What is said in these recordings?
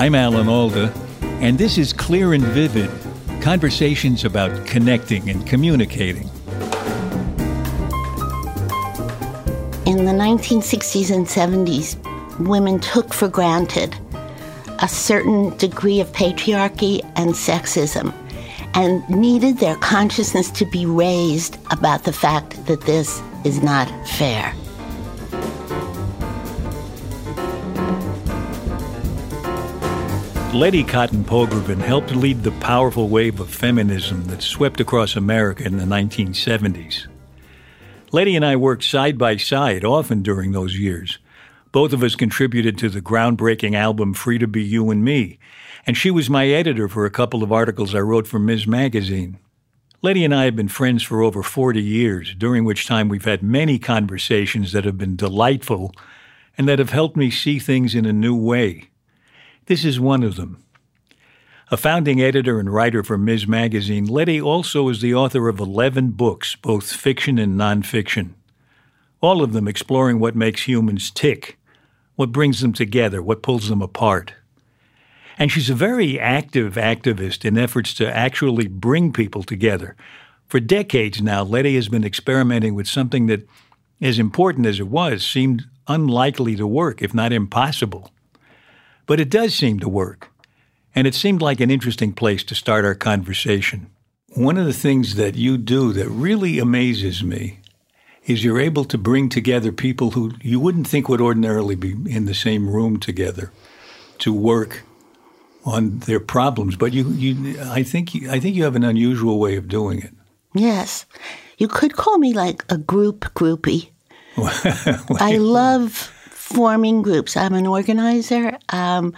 I'm Alan Alda, and this is Clear and Vivid conversations about connecting and communicating. In the 1960s and 70s, women took for granted a certain degree of patriarchy and sexism and needed their consciousness to be raised about the fact that this is not fair. Letty Cottin Pogrebin helped lead the powerful wave of feminism that swept across America in the 1970s. Letty and I worked side by side often during those years. Both of us contributed to the groundbreaking album Free to Be You and Me, and she was my editor for a couple of articles I wrote for Ms. Magazine. Letty and I have been friends for over 40 years, during which time we've had many conversations that have been delightful and that have helped me see things in a new way. This is one of them. A founding editor and writer for Ms. Magazine, Letty also is the author of 11 books, both fiction and nonfiction. All of them exploring what makes humans tick, what brings them together, what pulls them apart. And she's a very active activist in efforts to actually bring people together. For decades now, Letty has been experimenting with something that, as important as it was, seemed unlikely to work, if not impossible. But it does seem to work and it seemed like an interesting place to start our conversation. One of the things that you do that really amazes me is you're able to bring together people who you wouldn't think would ordinarily be in the same room together to work on their problems. But you, you I think, you, I think you have an unusual way of doing it. Yes, you could call me like a group groupie. I love forming groups. I'm an organizer. Um,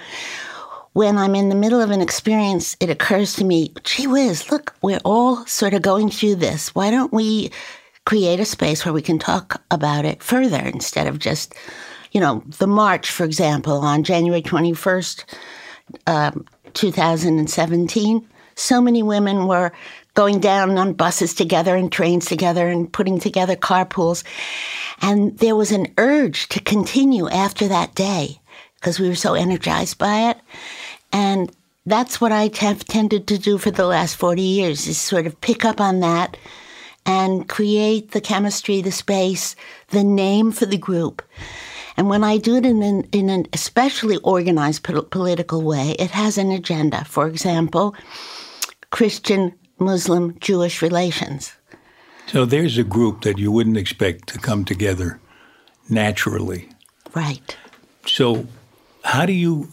when I'm in the middle of an experience, it occurs to me, gee whiz, look, we're all sort of going through this. Why don't we create a space where we can talk about it further instead of just, you know, the march, for example, on January 21st, um, 2017. So many women were going down on buses together and trains together and putting together carpools. And there was an urge to continue after that day because we were so energized by it. And that's what I have tended to do for the last 40 years is sort of pick up on that and create the chemistry, the space, the name for the group. And when I do it in an, in an especially organized po- political way, it has an agenda. For example, Christian, Muslim, Jewish relations. So there's a group that you wouldn't expect to come together naturally. Right. So how do you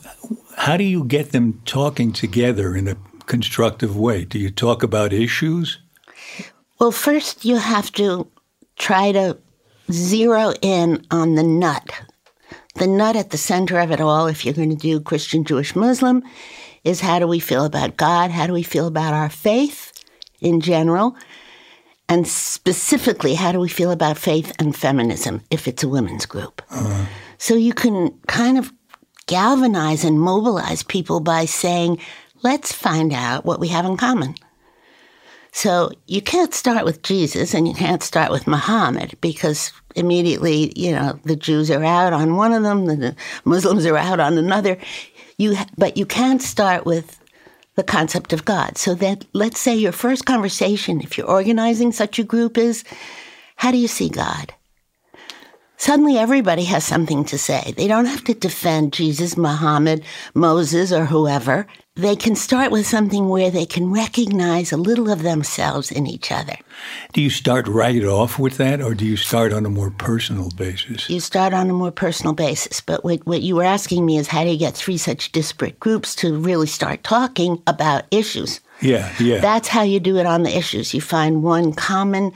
how do you get them talking together in a constructive way? Do you talk about issues? Well, first you have to try to zero in on the nut. The nut at the center of it all, if you're going to do Christian, Jewish, Muslim, is how do we feel about God? How do we feel about our faith in general? And specifically, how do we feel about faith and feminism if it's a women's group? Uh-huh. So you can kind of galvanize and mobilize people by saying, let's find out what we have in common. So you can't start with Jesus and you can't start with Muhammad because immediately, you know, the Jews are out on one of them, the Muslims are out on another. You, but you can't start with the concept of God. So that let's say your first conversation, if you're organizing such a group, is how do you see God? Suddenly everybody has something to say. They don't have to defend Jesus, Muhammad, Moses, or whoever. They can start with something where they can recognize a little of themselves in each other. Do you start right off with that, or do you start on a more personal basis? You start on a more personal basis. But what, what you were asking me is how do you get three such disparate groups to really start talking about issues? Yeah, yeah. That's how you do it on the issues. You find one common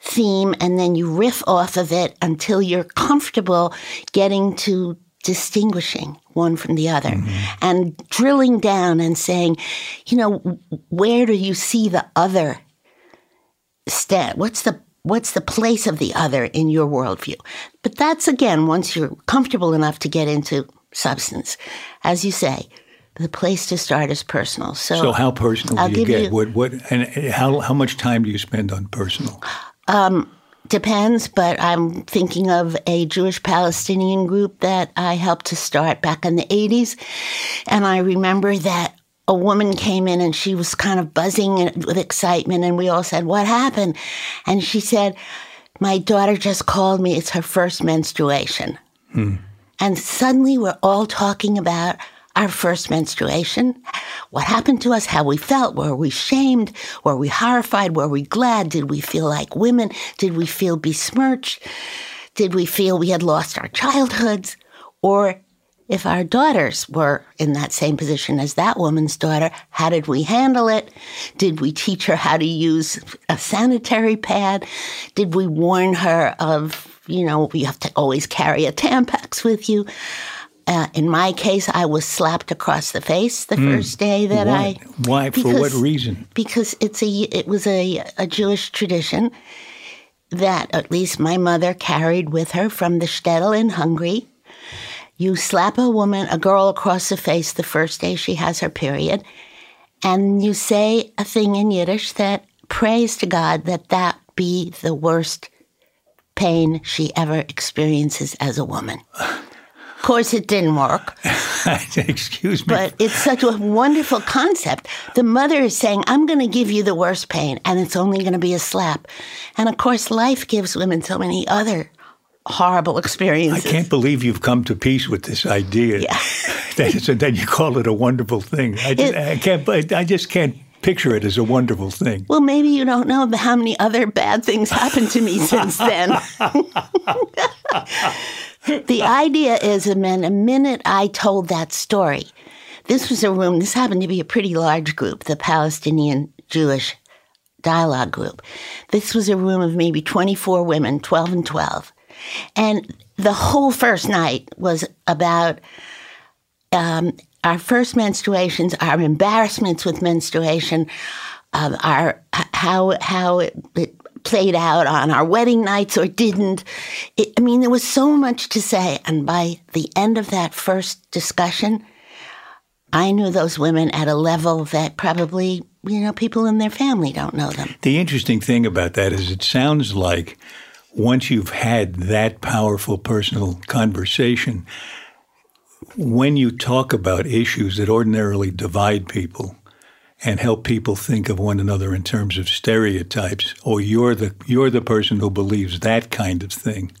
theme and then you riff off of it until you're comfortable getting to distinguishing one from the other mm-hmm. and drilling down and saying, you know, where do you see the other stand? What's the what's the place of the other in your worldview? But that's again once you're comfortable enough to get into substance. As you say, the place to start is personal. So, so how personal I'll do you get? You, what what and how how much time do you spend on personal? Um, depends, but I'm thinking of a Jewish Palestinian group that I helped to start back in the 80s. And I remember that a woman came in and she was kind of buzzing with excitement. And we all said, What happened? And she said, My daughter just called me. It's her first menstruation. Hmm. And suddenly we're all talking about our first menstruation, what happened to us, how we felt. Were we shamed? Were we horrified? Were we glad? Did we feel like women? Did we feel besmirched? Did we feel we had lost our childhoods? Or if our daughters were in that same position as that woman's daughter, how did we handle it? Did we teach her how to use a sanitary pad? Did we warn her of, you know, you have to always carry a Tampax with you? Uh, in my case, I was slapped across the face the mm. first day that Why? I. Why? Because, For what reason? Because it's a it was a a Jewish tradition that at least my mother carried with her from the shtetl in Hungary. You slap a woman, a girl, across the face the first day she has her period, and you say a thing in Yiddish that prays to God that that be the worst pain she ever experiences as a woman. course, it didn't work. Excuse me. But it's such a wonderful concept. The mother is saying, I'm going to give you the worst pain, and it's only going to be a slap. And of course, life gives women so many other horrible experiences. I can't believe you've come to peace with this idea. Yeah. that, you call it a wonderful thing. I just, it, I can't. I just can't picture it as a wonderful thing. Well, maybe you don't know how many other bad things happened to me since then. the idea is, that the minute I told that story, this was a room, this happened to be a pretty large group, the Palestinian Jewish dialogue group. This was a room of maybe 24 women, 12 and 12. And the whole first night was about um, our first menstruations, our embarrassments with menstruation, um, our how how it, it, played out on our wedding nights or didn't. I mean, there was so much to say, and by the end of that first discussion, I knew those women at a level that probably you know people in their family don't know them. The interesting thing about that is, it sounds like once you've had that powerful personal conversation when you talk about issues that ordinarily divide people and help people think of one another in terms of stereotypes, or you're the you're the person who believes that kind of thing.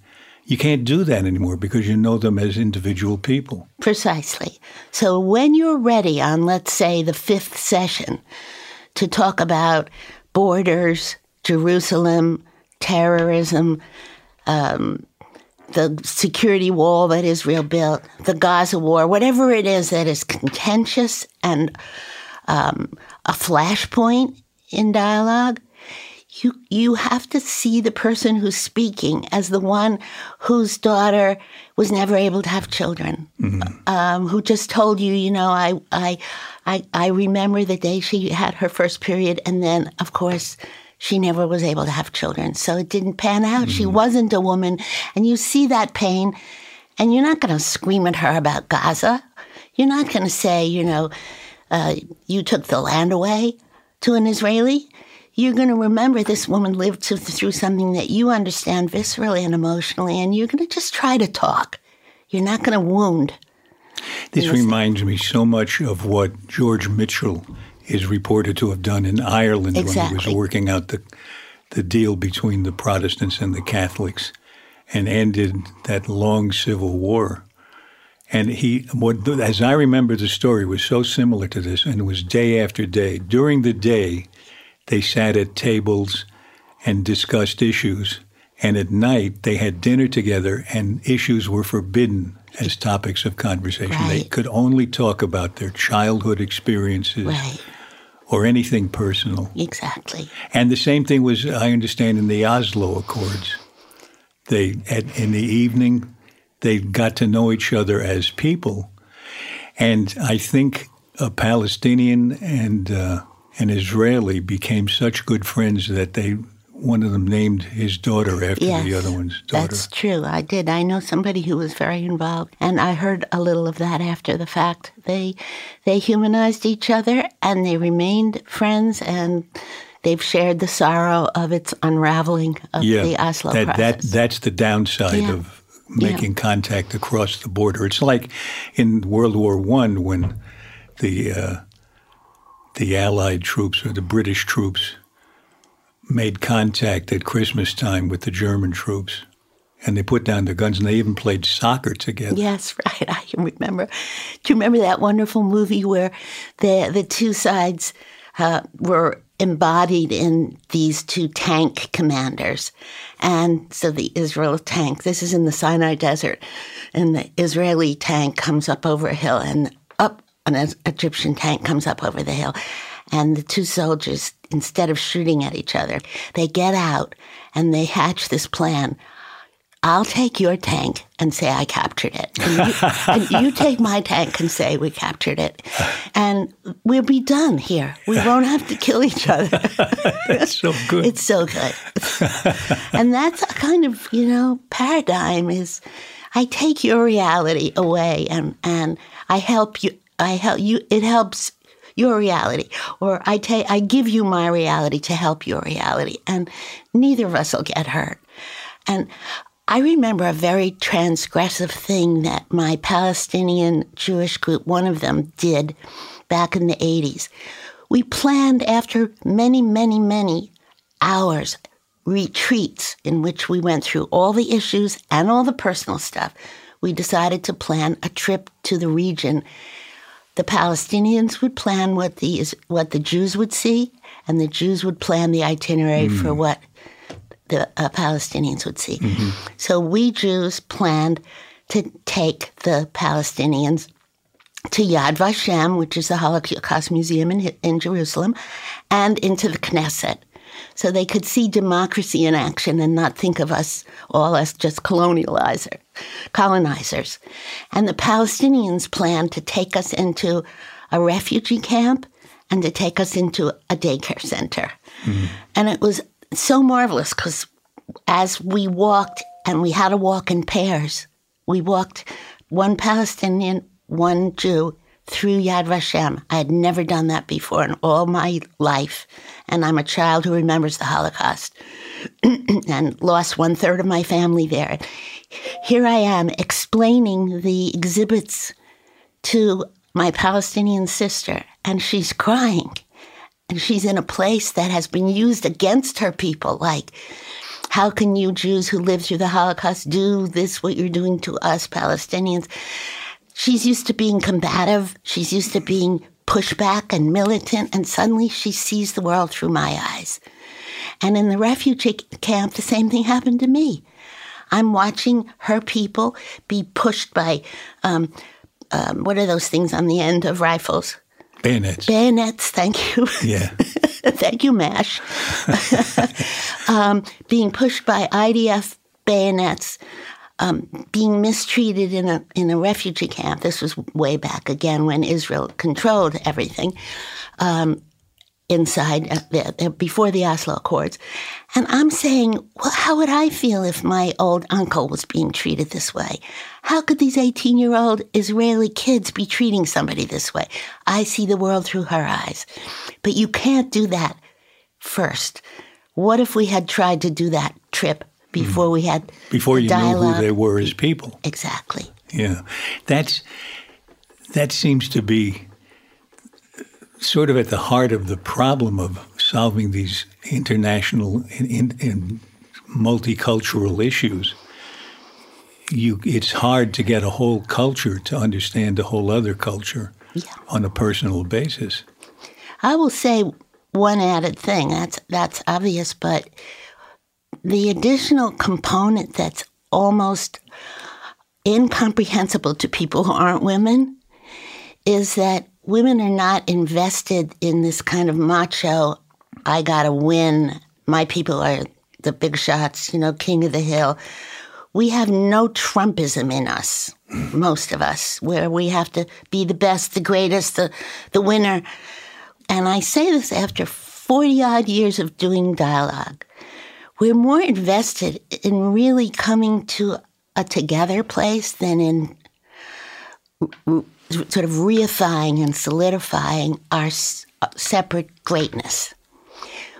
You can't do that anymore because you know them as individual people. Precisely. So when you're ready on, let's say, the fifth session to talk about borders, Jerusalem, terrorism, um, the security wall that Israel built, the Gaza war, whatever it is that is contentious and um, a flashpoint in dialogue, you you have to see the person who's speaking as the one whose daughter was never able to have children, mm-hmm. um, who just told you, you know, I I I I remember the day she had her first period, and then of course she never was able to have children. So it didn't pan out. Mm-hmm. She wasn't a woman. And you see that pain, and you're not going to scream at her about Gaza. You're not going to say, you know, uh, you took the land away to an Israeli. You're going to remember this woman lived to, through something that you understand viscerally and emotionally, and you're going to just try to talk. You're not going to wound. This reminds me so much of what George Mitchell is reported to have done in Ireland exactly. when he was working out the the deal between the Protestants and the Catholics, and ended that long civil war. And he, what, as I remember, the story was so similar to this, and it was day after day. During the day, they sat at tables and discussed issues, and at night they had dinner together, and issues were forbidden as topics of conversation. Right. They could only talk about their childhood experiences. Right or anything personal. Exactly. And the same thing was, I understand, in the Oslo Accords. They, at, in the evening, they got to know each other as people. And I think a Palestinian and uh, an Israeli became such good friends that they one of them named his daughter after yes, the other one's daughter. That's true. I did. I know somebody who was very involved, and I heard a little of that after the fact. They they humanized each other, and they remained friends and they've shared the sorrow of its unraveling of yeah, the Oslo that, process. That, that's the downside Yeah. of making contact across the border. It's like in World War One when the uh, the Allied troops or the British troops made contact at Christmas time with the German troops, and they put down their guns and they even played soccer together. Yes, right. I can remember. Do you remember that wonderful movie where the the two sides uh, were embodied in these two tank commanders? And so the Israel tank, this is in the Sinai Desert, and the Israeli tank comes up over a hill, and an Egyptian tank comes up over the hill. And the two soldiers, instead of shooting at each other, they get out and they hatch this plan. I'll take your tank and say I captured it. And you, and you take my tank and say we captured it. And we'll be done here. We won't have to kill each other. That's so good. It's so good. and that's a kind of, you know, paradigm is I take your reality away and, and I help you I help you it helps your reality. Or I take I give you my reality to help your reality. And neither of us will get hurt. And I remember a very transgressive thing that my Palestinian Jewish group, one of them, did back in the 80s. We planned after many, many, many hours retreats in which we went through all the issues and all the personal stuff. We decided to plan a trip to the region. The Palestinians would plan what the what the Jews would see, and the Jews would plan the itinerary for what the uh, Palestinians would see. So we Jews planned to take the Palestinians to Yad Vashem, which is the Holocaust Museum in, in Jerusalem, and into the Knesset. So they could see democracy in action and not think of us all as just colonializer, colonizers. And the Palestinians planned to take us into a refugee camp and to take us into a daycare center. Hmm. And it was so marvelous because as we walked, and we had to walk in pairs, we walked one Palestinian, one Jew through Yad Vashem. I had never done that before in all my life. And I'm a child who remembers the Holocaust and lost one third of my family there. Here I am explaining the exhibits to my Palestinian sister, and she's crying. And she's in a place that has been used against her people. Like, how can you Jews who lived through the Holocaust do this, what you're doing to us Palestinians? She's used to being combative. She's used to being pushback and militant. And suddenly she sees the world through my eyes. And in the refugee camp, the same thing happened to me. I'm watching her people be pushed by, um, um, what are those things on the end of rifles? Bayonets. Bayonets, thank you. yeah. thank you, MASH. um, being pushed by IDF bayonets, um, being mistreated in a in a refugee camp. This was way back again when Israel controlled everything. Um, inside uh, the, before the Oslo Accords, and I'm saying, well, how would I feel if my old uncle was being treated this way? How could these 18 year old Israeli kids be treating somebody this way? I see the world through her eyes, but you can't do that first. What if we had tried to do that trip before we had Before you dialogue? knew who they were as people. Exactly. Yeah, that's that seems to be sort of at the heart of the problem of solving these international and in, in multicultural issues. You, it's hard to get a whole culture to understand a whole other culture Yeah. on a personal basis. I will say one added thing. That's that's obvious, but the additional component that's almost incomprehensible to people who aren't women is that women are not invested in this kind of macho I got to win. My people are the big shots, you know, king of the hill. We have no Trumpism in us, most of us, where we have to be the best, the greatest, the, the winner. And I say this after 40 odd years of doing dialogue. We're more invested in really coming to a together place than in sort of reifying and solidifying our uh, separate greatness.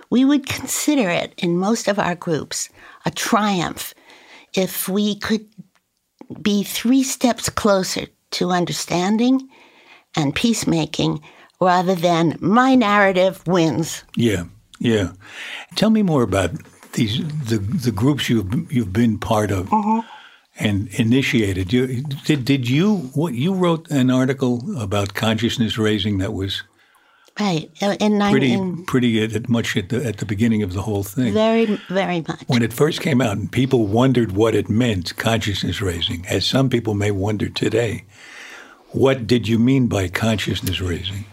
we would consider it in most of our groups a triumph if we could be three steps closer to understanding and peacemaking rather than my narrative wins. Yeah, yeah. Tell me more about these the the groups you've you've been part of Mm-hmm. and initiated. You, did did you what you wrote an article about consciousness raising that was Right. Uh, In, nine, pretty in pretty at, at much at the at the beginning of the whole thing. very, very much. when it first came out and people wondered what it meant, consciousness raising, as some people may wonder today. What did you mean by consciousness raising?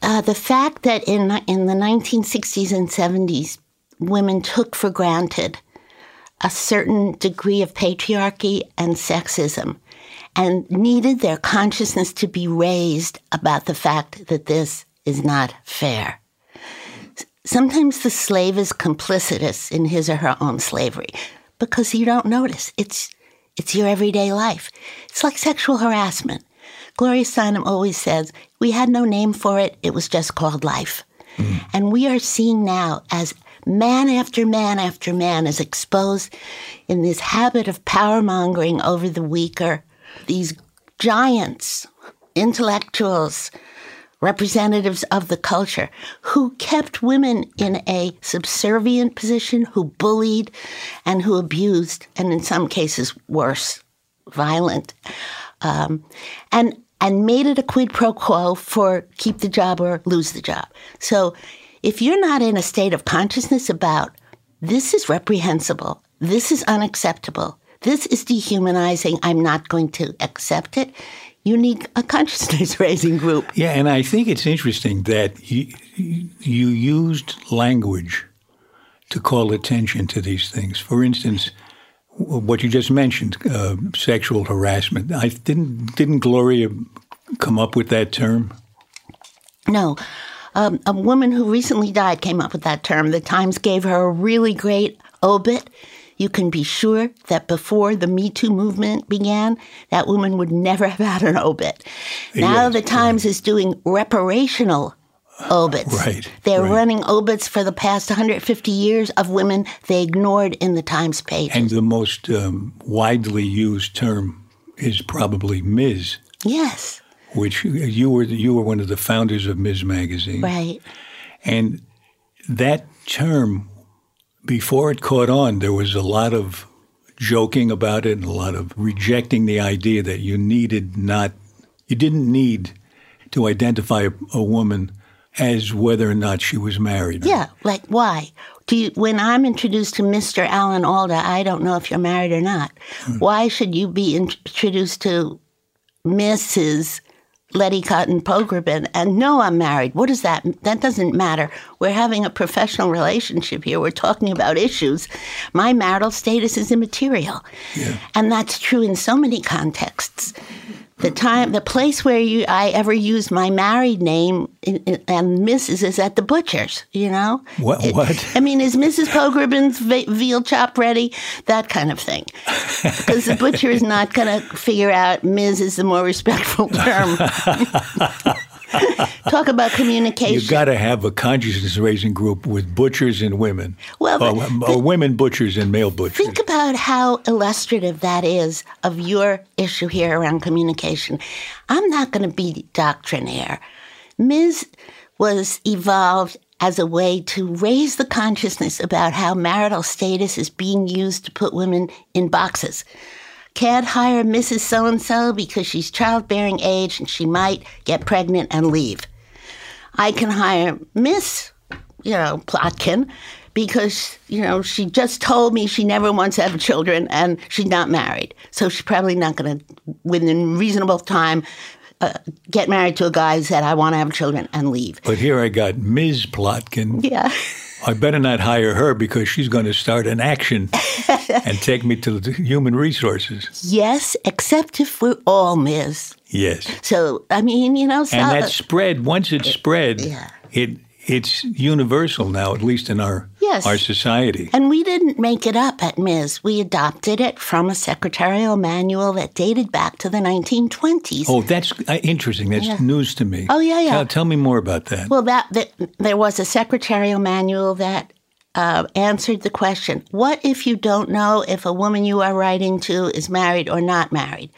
Uh, the fact that in in the 1960s and 70s, women took for granted a certain degree of patriarchy and sexism, and needed their consciousness to be raised about the fact that this is not fair. Sometimes the slave is complicitous in his or her own slavery because you don't notice. It's it's your everyday life. It's like sexual harassment. Gloria Steinem always says, We had no name for it, it was just called life. Mm. And we are seeing now as man after man after man is exposed in this habit of power mongering over the weaker, these giants, intellectuals, representatives of the culture who kept women in a subservient position, who bullied and who abused, and in some cases worse, violent, um, and and made it a quid pro quo for keep the job or lose the job. So if you're not in a state of consciousness about this is reprehensible, this is unacceptable, this is dehumanizing, I'm not going to accept it. You need a consciousness raising group. Yeah, and I think it's interesting that you, you used language to call attention to these things. For instance, what you just mentioned, uh, sexual harassment. I didn't didn't Gloria come up with that term? No. Um, a woman who recently died came up with that term. The Times gave her a really great obit. You can be sure that before the Me Too movement began, that woman would never have had an obit. Now Yes, the Times is doing reparational obits. Right, They're right. running obits for the past 150 years of women they ignored in the Times pages. And the most um, widely used term is probably Ms., yes, which you were you were one of the founders of Ms. Magazine. right. And that term, before it caught on, there was a lot of joking about it and a lot of rejecting the idea that you needed not, you didn't need to identify a, a woman as whether or not she was married. Yeah, like why? Do you, when I'm introduced to Mr. Alan Alda, I don't know if you're married or not. Hmm. Why should you be introduced to Mrs. Letty Cottin Pogrebin and no, I'm married? What does that? That doesn't matter. We're having a professional relationship here. We're talking about issues. My marital status is immaterial, and that's true in so many contexts the time, the place where you I ever used my married name and Mrs. is at the butcher's. You know, What- It- what? I mean, is Mrs. Pogrebin's ve- veal chop ready? That kind of thing. Because the butcher is not going to figure out Ms. is the more respectful term. Talk about communication. You've got to have a consciousness raising group with butchers and women. Well, or, but- or women butchers and male butchers. Think about how illustrative that is of your issue here around communication. I'm not going to be doctrinaire. Ms. was evolved as a way to raise the consciousness about how marital status is being used to put women in boxes. Can't hire Mrs. So and so because she's childbearing age and she might get pregnant and leave. I can hire Miss, you know, Plotkin because, you know, she just told me she never wants to have children and she's not married. So she's probably not going to, within reasonable time, uh, get married to a guy who said, I want to have children and leave. But here I got Ms. Plotkin. Yeah. I better not hire her because she's going to start an action and take me to the human resources. Yes, except if we're all Ms. Yes. So, I mean, you know, so, And that spread, once it's spread, Yeah. it it's universal now, at least in our Yes. our society. And we didn't make it up at Ms. We adopted it from a secretarial manual that dated back to the 1920s. Oh, that's uh, interesting. That's Yeah. news to me. Oh, yeah, yeah. Tell, tell me more about that. Well, that, that there was a secretarial manual that uh, answered the question: What if you don't know if a woman you are writing to is married or not married?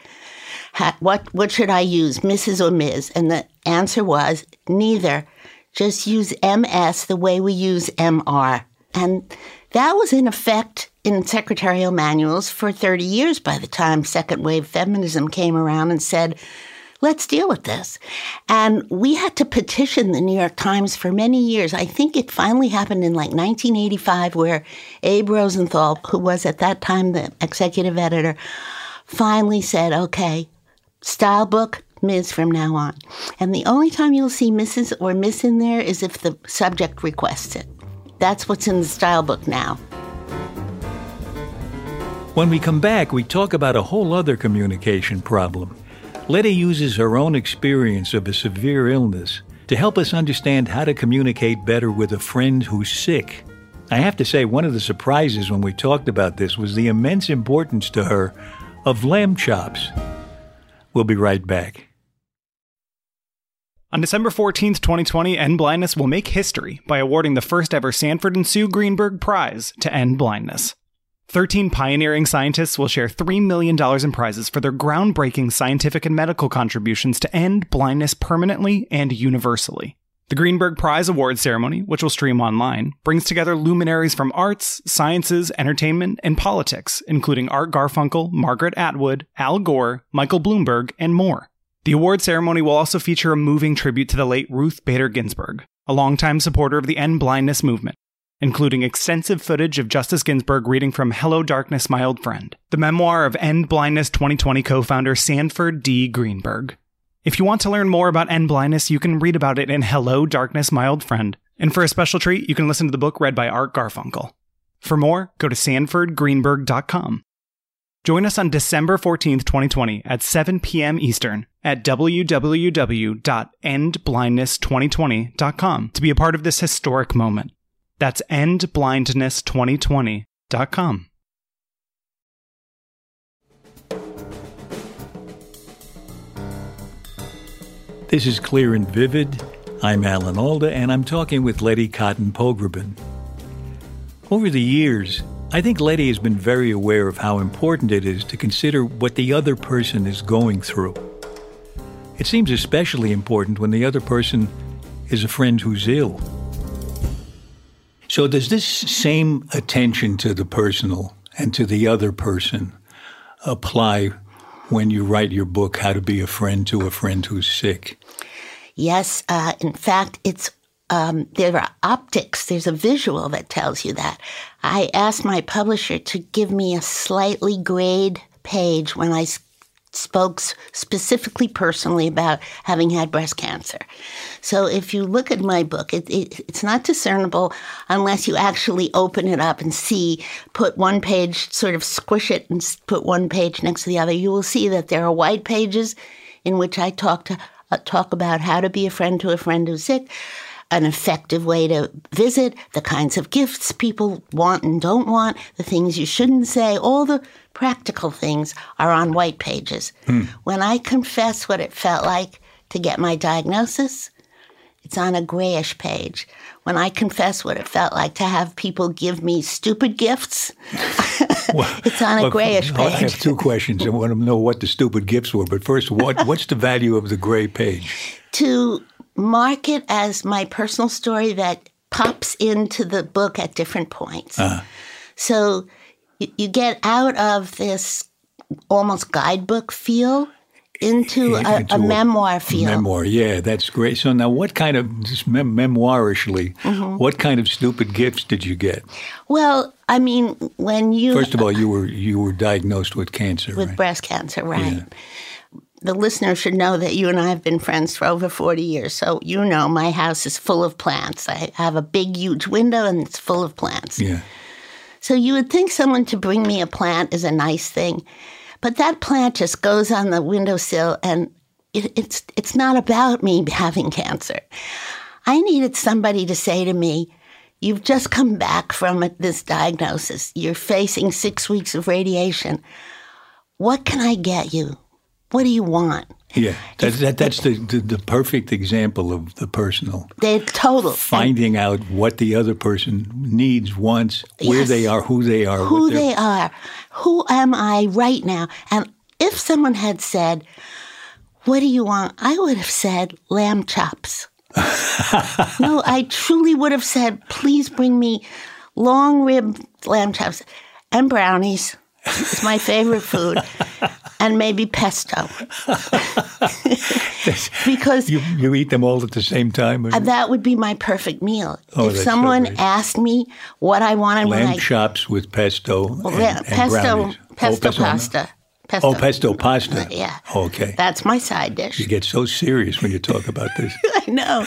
Ha, what what should I use, Mrs. or Ms? And the answer was neither. Just use MS the way we use MR, and that was in effect in secretarial manuals for 30 years by the time second wave feminism came around and said let's deal with this. And we had to petition the New York Times for many years. I think it finally happened in like 1985, where Abe Rosenthal, who was at that time the executive editor, finally said, okay, style book, Ms. from now on. And the only time you'll see Mrs. or Miss in there is if the subject requests it. That's what's in the style book now. When we come back, we talk about a whole other communication problem. Letty uses her own experience of a severe illness to help us understand how to communicate better with a friend who's sick. I have to say, one of the surprises when we talked about this was the immense importance to her of lamb chops. We'll be right back. On December 14th, 2020, End Blindness will make history by awarding the first ever Sanford and Sue Greenberg Prize to end blindness. 13 pioneering scientists will share $3 million in prizes for their groundbreaking scientific and medical contributions to end blindness permanently and universally. The Greenberg Prize Award ceremony, which will stream online, brings together luminaries from arts, sciences, entertainment, and politics, including Art Garfunkel, Margaret Atwood, Al Gore, Michael Bloomberg, and more. The award ceremony will also feature a moving tribute to the late Ruth Bader Ginsburg, a longtime supporter of the end blindness movement, including extensive footage of Justice Ginsburg reading from Hello Darkness, My Old Friend, the memoir of End Blindness 2020 co founder Sanford D. Greenberg. If you want to learn more about end blindness, you can read about it in Hello Darkness, My Old Friend. And for a special treat, you can listen to the book read by Art Garfunkel. For more, go to sanfordgreenberg.com. Join us on December 14th, 2020 at 7 p.m. Eastern at www.endblindness2020.com to be a part of this historic moment. That's endblindness2020.com. This is Clear and Vivid. I'm Alan Alda, and I'm talking with Letty Cottin Pogrebin. Over the years, I think Letty has been very aware of how important it is to consider what the other person is going through. It seems especially important when the other person is a friend who's ill. So, does this same attention to the personal and to the other person apply when you write your book, How to Be a Friend to a Friend Who's Sick? Yes, uh, in fact, it's um, there are optics. There's a visual that tells you that. I asked my publisher to give me a slightly grayed page when I spoke specifically personally about having had breast cancer. So if you look at my book, it, it, it's not discernible unless you actually open it up and see, put one page, sort of squish it and put one page next to the other. You will see that there are white pages in which I talk to uh, talk about how to be a friend to a friend who's sick, an effective way to visit, the kinds of gifts people want and don't want, the things you shouldn't say, all the practical things are on white pages. Hmm. When I confess what it felt like to get my diagnosis, it's on a grayish page. When I confess what it felt like to have people give me stupid gifts, it's on a Well, grayish page. I have two questions. I want to know what the stupid gifts were. But first, what what's the value of the gray page? to mark it as my personal story that pops into the book at different points. So you, you get out of this almost guidebook feel into a, Into a memoir feel. Memoir, yeah, that's great. So now, what kind of just mem- memoirishly? Mm-hmm. What kind of stupid gifts did you get? Well, I mean, when you First of all, you were you were diagnosed with cancer, with right? breast cancer, right? The listener should know that you and I have been friends for over 40 years. So, you know, my house is full of plants. I have a big, huge window and it's full of plants. yeah. So you would think someone to bring me a plant is a nice thing, but that plant just goes on the windowsill, and it, it's it's not about me having cancer. I needed somebody to say to me, You've just come back from this diagnosis. You're facing six weeks of radiation. What can I get you? What do you want? Yeah, that, that, that's the, the, the perfect example of the personal. The total. Finding out what the other person needs, wants, where Yes. they are, who they are. who they are. Who am I right now? And if someone had said, What do you want? I would have said lamb chops. no, I truly would have said, Please bring me long rib lamb chops and brownies. It's my favorite food. And maybe pesto. because You, you eat them all at the same time? Uh, that would be my perfect meal. Oh, if that's so someone asked me what I wanted when Lamb I chops with pesto and, Yeah, pesto, brownies. pesto oh, pesto pasta. Pesto. Oh, pesto pasta. Yeah. Okay. That's my side dish. you get so serious when you talk about this. I know,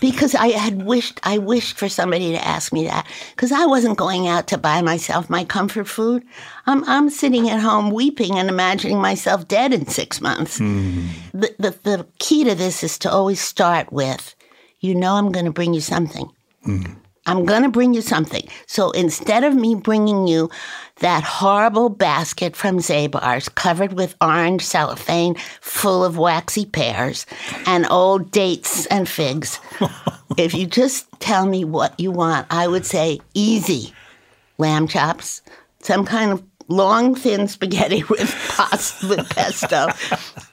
because I had wished, I wished for somebody to ask me that, because I wasn't going out to buy myself my comfort food. I'm, I'm sitting at home weeping and imagining myself dead in six months. Hmm. The, the, the key to this is to always start with, you know, I'm going to bring you something. Hmm. I'm going to bring you something. So instead of me bringing you that horrible basket from Zabar's covered with orange cellophane full of waxy pears and old dates and figs, if you just tell me what you want, I would say easy lamb chops, some kind of long, thin spaghetti with pasta with pesto,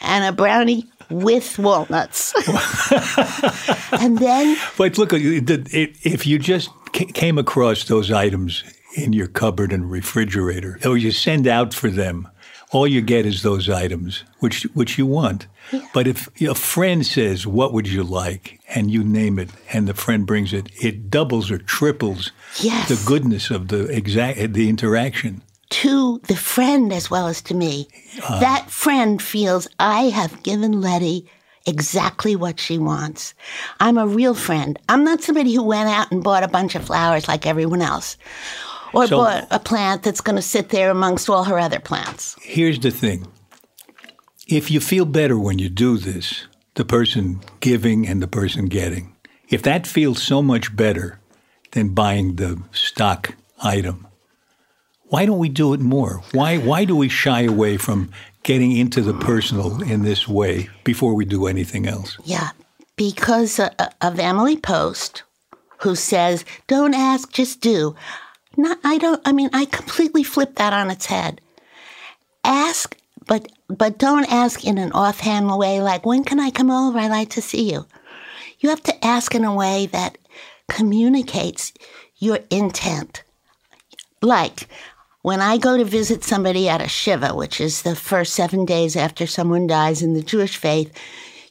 and a brownie with walnuts. and then But look, if you just came across those items in your cupboard and refrigerator, or you send out for them, all you get is those items, which which you want. But if a friend says, "What would you like?" and you name it, and the friend brings it, it doubles or triples Yes. the goodness of the exact the interaction. To the friend as well as to me. Ah. that friend feels I have given Letty exactly what she wants. I'm a real friend. I'm not somebody who went out and bought a bunch of flowers like everyone else. Or So- bought a plant that's going to sit there amongst all her other plants. Here's the thing. If you feel better when you do this, the person giving and the person getting, if that feels so much better than buying the stock item, why don't we do it more? Why why do we shy away from getting into the personal in this way before we do anything else? Yeah, because uh, of Emily Post, who says, "Don't ask, just do." Not, I don't. I mean, I completely flip that on its head. Ask, but but don't ask in an offhand way, like, "When can I come over? I'd like to see you." You have to ask in a way that communicates your intent. Like when I go to visit somebody at a Shiva, which is the first seven days after someone dies in the Jewish faith,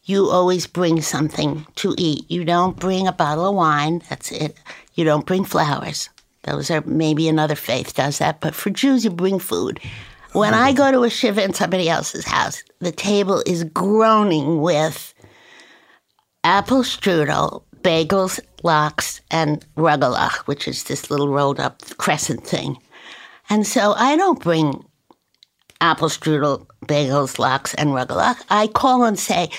you always bring something to eat. You don't bring a bottle of wine, that's it. You don't bring flowers. Those are maybe another faith does that, but for Jews, you bring food. When I go to a Shiva in somebody else's house, the table is groaning with apple strudel, bagels, lox, and rugelach, which is this little rolled up crescent thing. And so I don't bring apple strudel, bagels, lox, and rugelach. I call and say,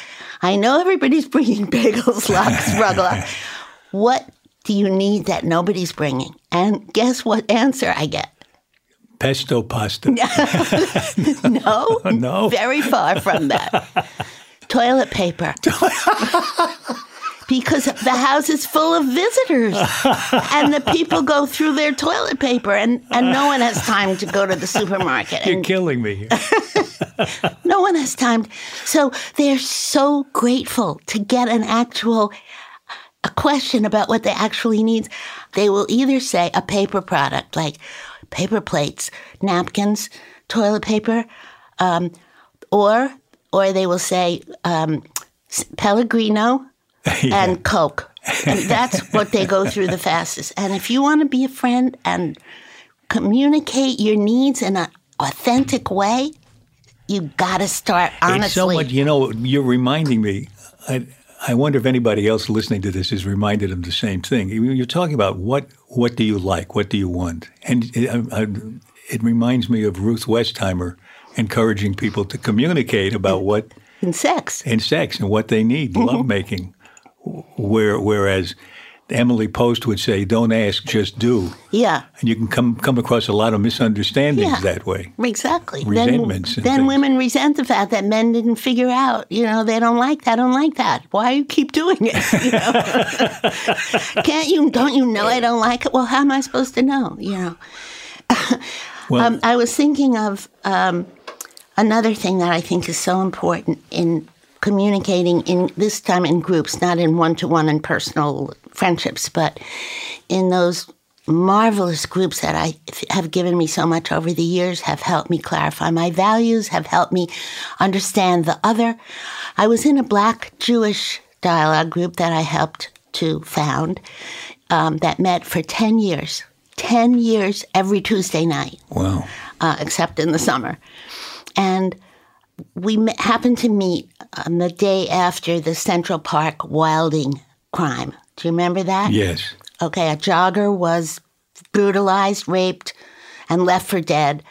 I know everybody's bringing bagels, lox, rugelach. What do you need that nobody's bringing? And guess what answer I get? Pesto pasta. No, No. very far from that. Toilet paper. Because the house is full of visitors and the people go through their toilet paper and, and no one has time to go to the supermarket You're and killing me. here. no one has time so they're so grateful to get an actual a question about what they actually need they will either say a paper product like paper plates napkins toilet paper um, or or they will say um, s- pellegrino and coke. And that's what they go through the fastest. And if you want to be a friend and communicate your needs in an authentic way you got to start honestly. It's so much, you know, you're reminding me. I, I wonder if anybody else listening to this is reminded of the same thing. You- You're talking about what what do you like, what do you want, and it, I, I, it reminds me of Ruth Westheimer encouraging people to communicate about what in sex. In sex and what they need, mm-hmm. lovemaking. Where, whereas Emily Post would say, "Don't ask, just do." Yeah. And you can come come across a lot of misunderstandings Yeah. that way. Exactly. Resentments Then, then women resent the fact that men didn't figure out. You know, they don't like that. Don't like that. Why you keep doing it? You know? Can't you? Don't you know I don't like it? Well, how am I supposed to know? You know. Well, Um, I was thinking of um, another thing that I think is so important in communicating in this time in groups, not in one to one and personal friendships, but in those marvelous groups that I have given me so much over the years, have helped me clarify my values, have helped me understand the other. I was in a Black Jewish dialogue group that I helped to found um, that met for 10 years. 10 years every Tuesday night wow. uh, except in the summer. And we happened to meet on the day after the Central Park wilding crime. Do you remember that? Yes. Okay, a jogger was brutalized, raped, and left for dead.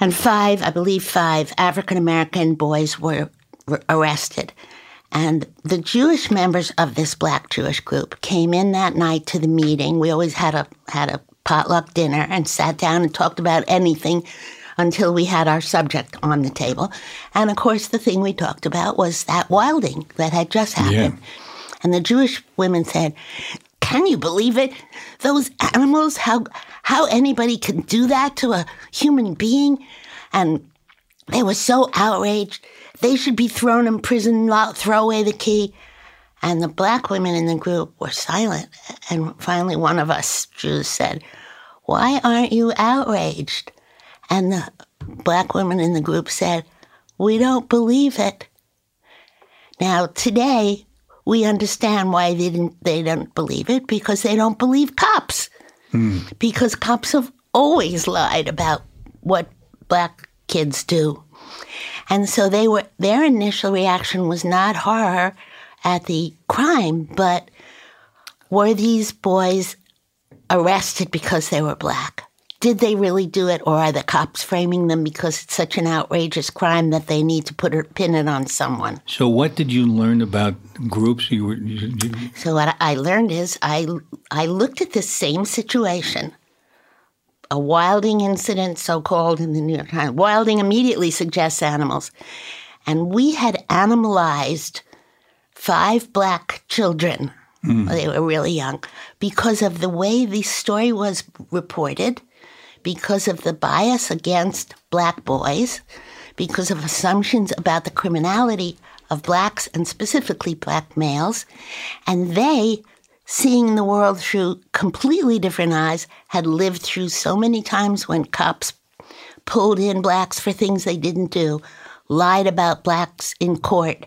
And five, I believe five African American boys were, were arrested. And the Jewish members of this black Jewish group came in that night to the meeting. We always had a had a potluck dinner and sat down and talked about anything until we had our subject on the table. And of course the thing we talked about was that wilding that had just happened. And the Jewish women said, "Can you believe it? Those animals, how how anybody can do that to a human being?" And they were so outraged. They should be thrown in prison, throw away the key. And the black women in the group were silent. And finally, one of us Jews said, Why aren't you outraged? And the black women in the group said, We don't believe it. Now, today, we understand why they, didn't, they don't believe it because they don't believe cops. Hmm. Because cops have always lied about what black kids do. And so they were their initial reaction was not horror at the crime, but were these boys arrested because they were black? Did they really do it, or are the cops framing them because it's such an outrageous crime that they need to put it, pin it on someone? So, what did you learn about groups? You were you, you, So what I learned is I I looked at the same situation, a wilding incident, so called in the New York Times. Wilding immediately suggests animals, and we had animalized five black children. Hmm. They were really young because of the way the story was reported, because of the bias against black boys, because of assumptions about the criminality of blacks and specifically black males. And they, seeing the world through completely different eyes, had lived through so many times when cops pulled in blacks for things they didn't do, lied about blacks in court.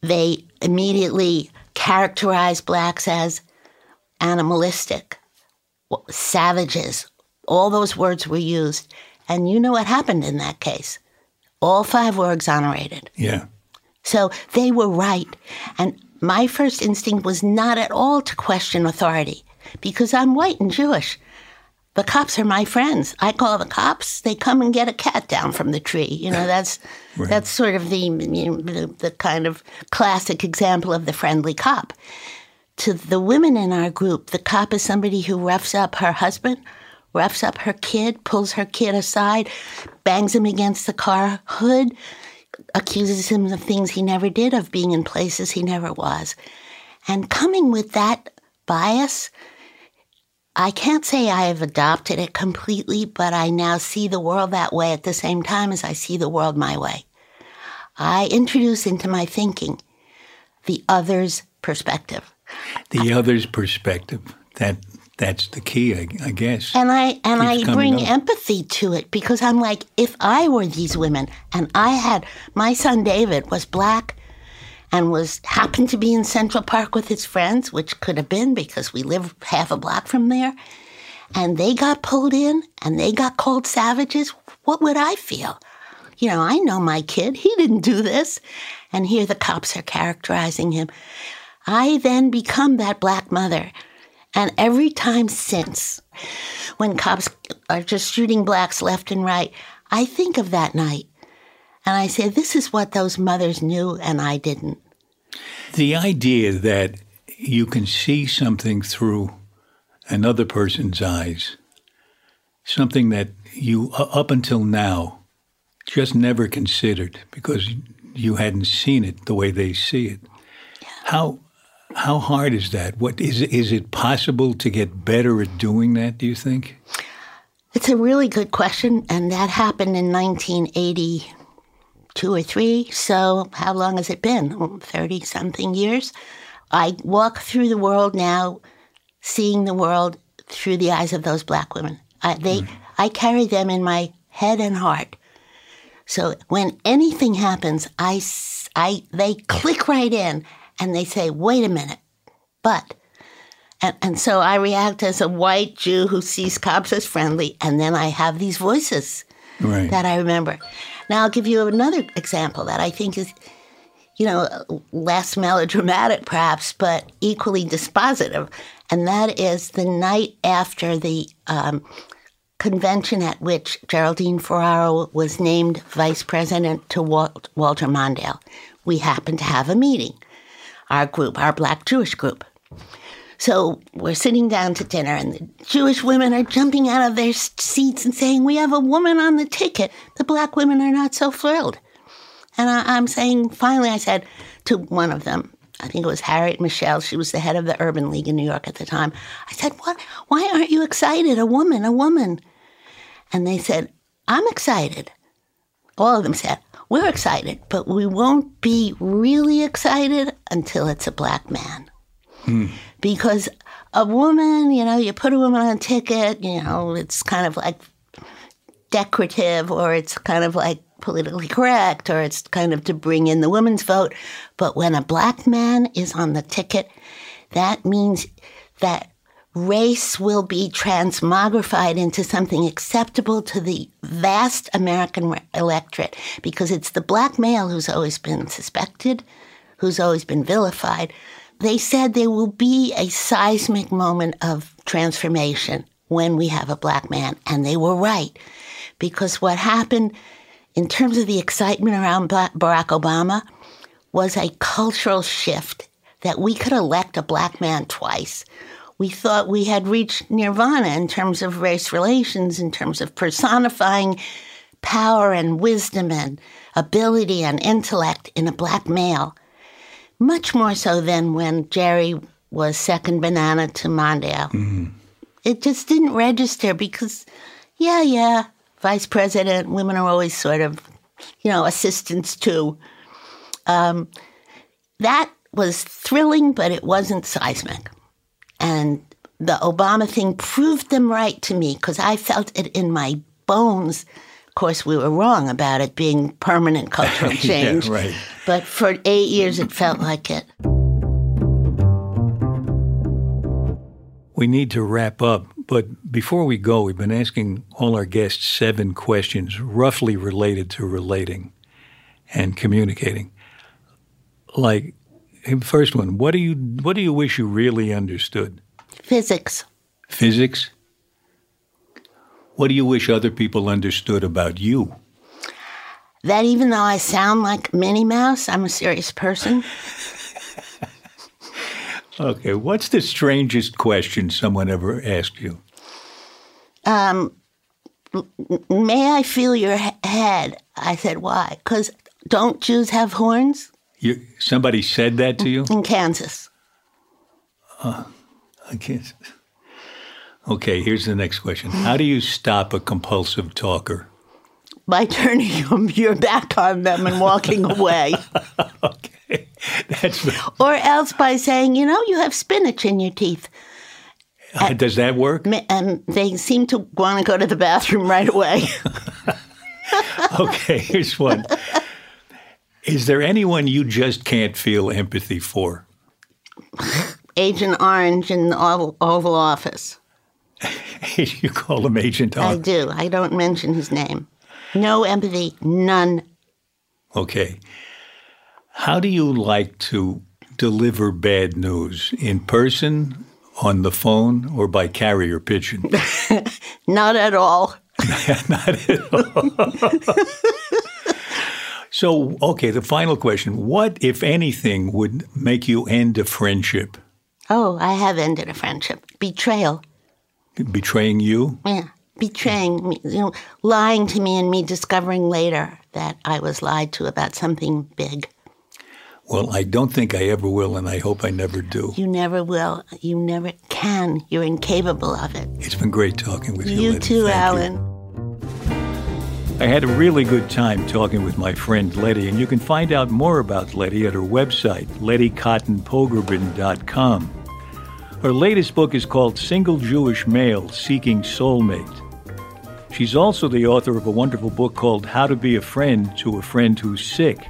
They immediately characterized blacks as animalistic, savages. All those words were used. And you know what happened in that case? All five were exonerated. yeah. So they were right. And my first instinct was not at all to question authority because I'm white and Jewish. The cops are my friends. I call the cops. They come and get a cat down from the tree. You know, that's that's sort of the, you know, the kind of classic example of the friendly cop. To the women in our group, the cop is somebody who roughs up her husband, roughs up her kid, pulls her kid aside, bangs him against the car hood, accuses him of things he never did, of being in places he never was. And coming with that bias, I can't say I have adopted it completely, but I now see the world that way at the same time as I see the world my way. I introduce into my thinking the other's perspective. The other's perspective. That that's the key, I, I guess. And I and I bring up. empathy to it because I'm like, if I were these women and I had my son David was black and was happened to be in Central Park with his friends, which could have been because we live half a block from there, and they got pulled in and they got called savages, what would I feel? You know, I know my kid, he didn't do this. And here the cops are characterizing him. I then become that black mother. And every time since, when cops are just shooting blacks left and right, I think of that night. And I say, this is what those mothers knew and I didn't. The idea that you can see something through another person's eyes, something that you, up until now, just never considered because you hadn't seen it the way they see it. How how hard is that? What is is it possible to get better at doing that? Do you think? It's a really good question, and that happened in 1982 or three. So how long has it been? Thirty something years. I walk through the world now, seeing the world through the eyes of those black women. I, they, mm. I carry them in my head and heart. So when anything happens, I, I, they click right in and they say, wait a minute, but. And, and so I react as a white Jew who sees cops as friendly, and then I have these voices right. that I remember. Now I'll give you another example that I think is, you know, less melodramatic perhaps, but equally dispositive, and that is the night after the um, convention at which Geraldine Ferraro was named vice president to Walt, Walter Mondale. We happened to have a meeting our group, our black Jewish group. So we're sitting down to dinner, and the Jewish women are jumping out of their seats and saying, We have a woman on the ticket. The black women are not so thrilled. And I, am saying, finally, I said to one of them, I think it was Harriet Michel, she was the head of the Urban League in New York at the time. I said, What? Why aren't you excited? A woman, a woman. And they said, I'm excited. All of them said, we're excited, but we won't be really excited until it's a black man. Hmm. Because a woman, you know, you put a woman on a ticket, you know, it's kind of like decorative or it's kind of like politically correct or it's kind of to bring in the women's vote. But when a black man is on the ticket, that means that race will be transmogrified into something acceptable to the vast American electorate because it's the black male who's always been suspected, who's always been vilified. They said there will be a seismic moment of transformation when we have a black man, and they were right because what happened in terms of the excitement around Barack Obama was a cultural shift that we could elect a black man twice we thought we had reached nirvana in terms of race relations, in terms of personifying power and wisdom and ability and intellect in a black male. Much more so than when Jerry was second banana to Mondale. Mm-hmm. It just didn't register because, yeah, yeah, vice president, women are always sort of, you know, assistants too. Um, that was thrilling, but it wasn't seismic. And the Obama thing proved them right to me because I felt it in my bones. Of course, we were wrong about it being permanent cultural change. yeah, right. But for eight years, it felt like it. We need to wrap up, but before we go, we've been asking all our guests seven questions roughly related to relating and communicating. Like, First one, what do you what do you wish you really understood? Physics. Physics? What do you wish other people understood about you? That even though I sound like Minnie Mouse, I'm a serious person. okay, what's the strangest question someone ever asked you? Um, may I feel your head? I said, why? Because don't Jews have horns? You, somebody said that to you? In Kansas. Uh, I can't. Okay, here's the next question. How do you stop a compulsive talker? By turning your back on them and walking away. okay. That's the... Or else by saying, you know, you have spinach in your teeth. Uh, does that work? And they seem to want to go to the bathroom right away. okay, here's one. Is there anyone you just can't feel empathy for? Agent Orange in the Oval, Office. you call him Agent Orange? I do. I don't mention his name. No empathy, none. Okay. How do you like to deliver bad news? In person, on the phone, or by carrier pigeon? Not at all. Not at all. So, okay, the final question. What, if anything, would make you end a friendship? Oh, I have ended a friendship. Betrayal. Betraying you? Yeah. Betraying me, you know, lying to me and me discovering later that I was lied to about something big. Well, I don't think I ever will, and I hope I never do. You never will. You never can. You're incapable of it. It's been great talking with you. You Letty. too, Thank you. I had a really good time talking with my friend Letty, and you can find out more about Letty at her website, lettycottinpogrebin.com. Her latest book is called Single Jewish Male Seeking Soulmate. She's also the author of a wonderful book called How to Be a Friend to a Friend Who's Sick.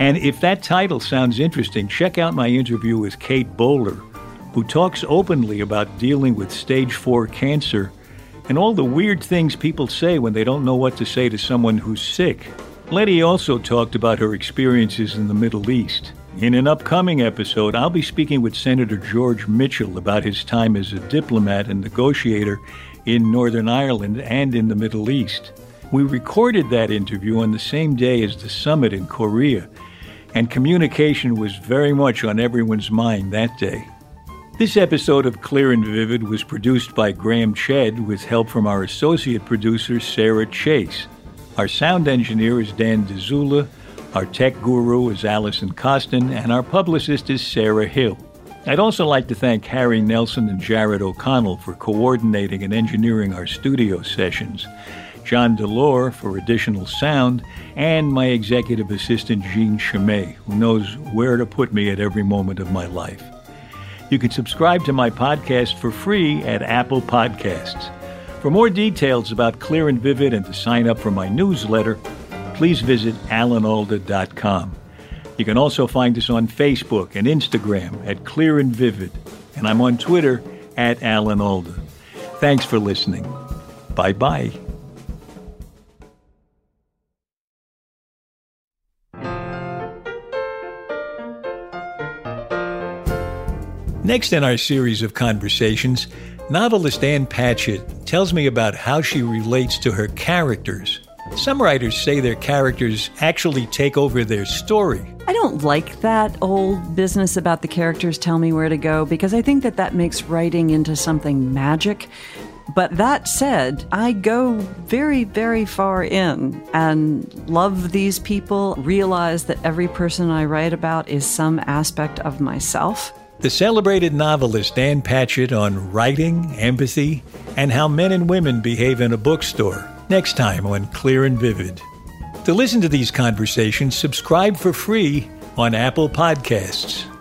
And if that title sounds interesting, check out my interview with Kate Bowler, who talks openly about dealing with stage 4 cancer and all the weird things people say when they don't know what to say to someone who's sick. Letty also talked about her experiences in the Middle East. In an upcoming episode, I'll be speaking with Senator George Mitchell about his time as a diplomat and negotiator in Northern Ireland and in the Middle East. We recorded that interview on the same day as the summit in Korea, and communication was very much on everyone's mind that day. This episode of Clear and Vivid was produced by Graham Chedd with help from our associate producer, Sarah Chase. Our sound engineer is Dan Dzula, our tech guru is Allison Costin, and our publicist is Sarah Hill. I'd also like to thank Harry Nelson and Jared O'Connell for coordinating and engineering our studio sessions, John Delore for additional sound, and my executive assistant Jean Chimay, who knows where to put me at every moment of my life. You can subscribe to my podcast for free at Apple Podcasts. For more details about Clear and Vivid and to sign up for my newsletter, please visit alanalda.com. You can also find us on Facebook and Instagram at Clear and Vivid, and I'm on Twitter at Alan Alda. Thanks for listening. Bye bye. Next in our series of conversations, novelist Ann Patchett tells me about how she relates to her characters. Some writers say their characters actually take over their story. I don't like that old business about the characters tell me where to go because I think that that makes writing into something magic. But that said, I go very, very far in and love these people, realize that every person I write about is some aspect of myself. The celebrated novelist Ann Patchett on writing, empathy, and how men and women behave in a bookstore. Next time on Clear and Vivid. To listen to these conversations, subscribe for free on Apple Podcasts.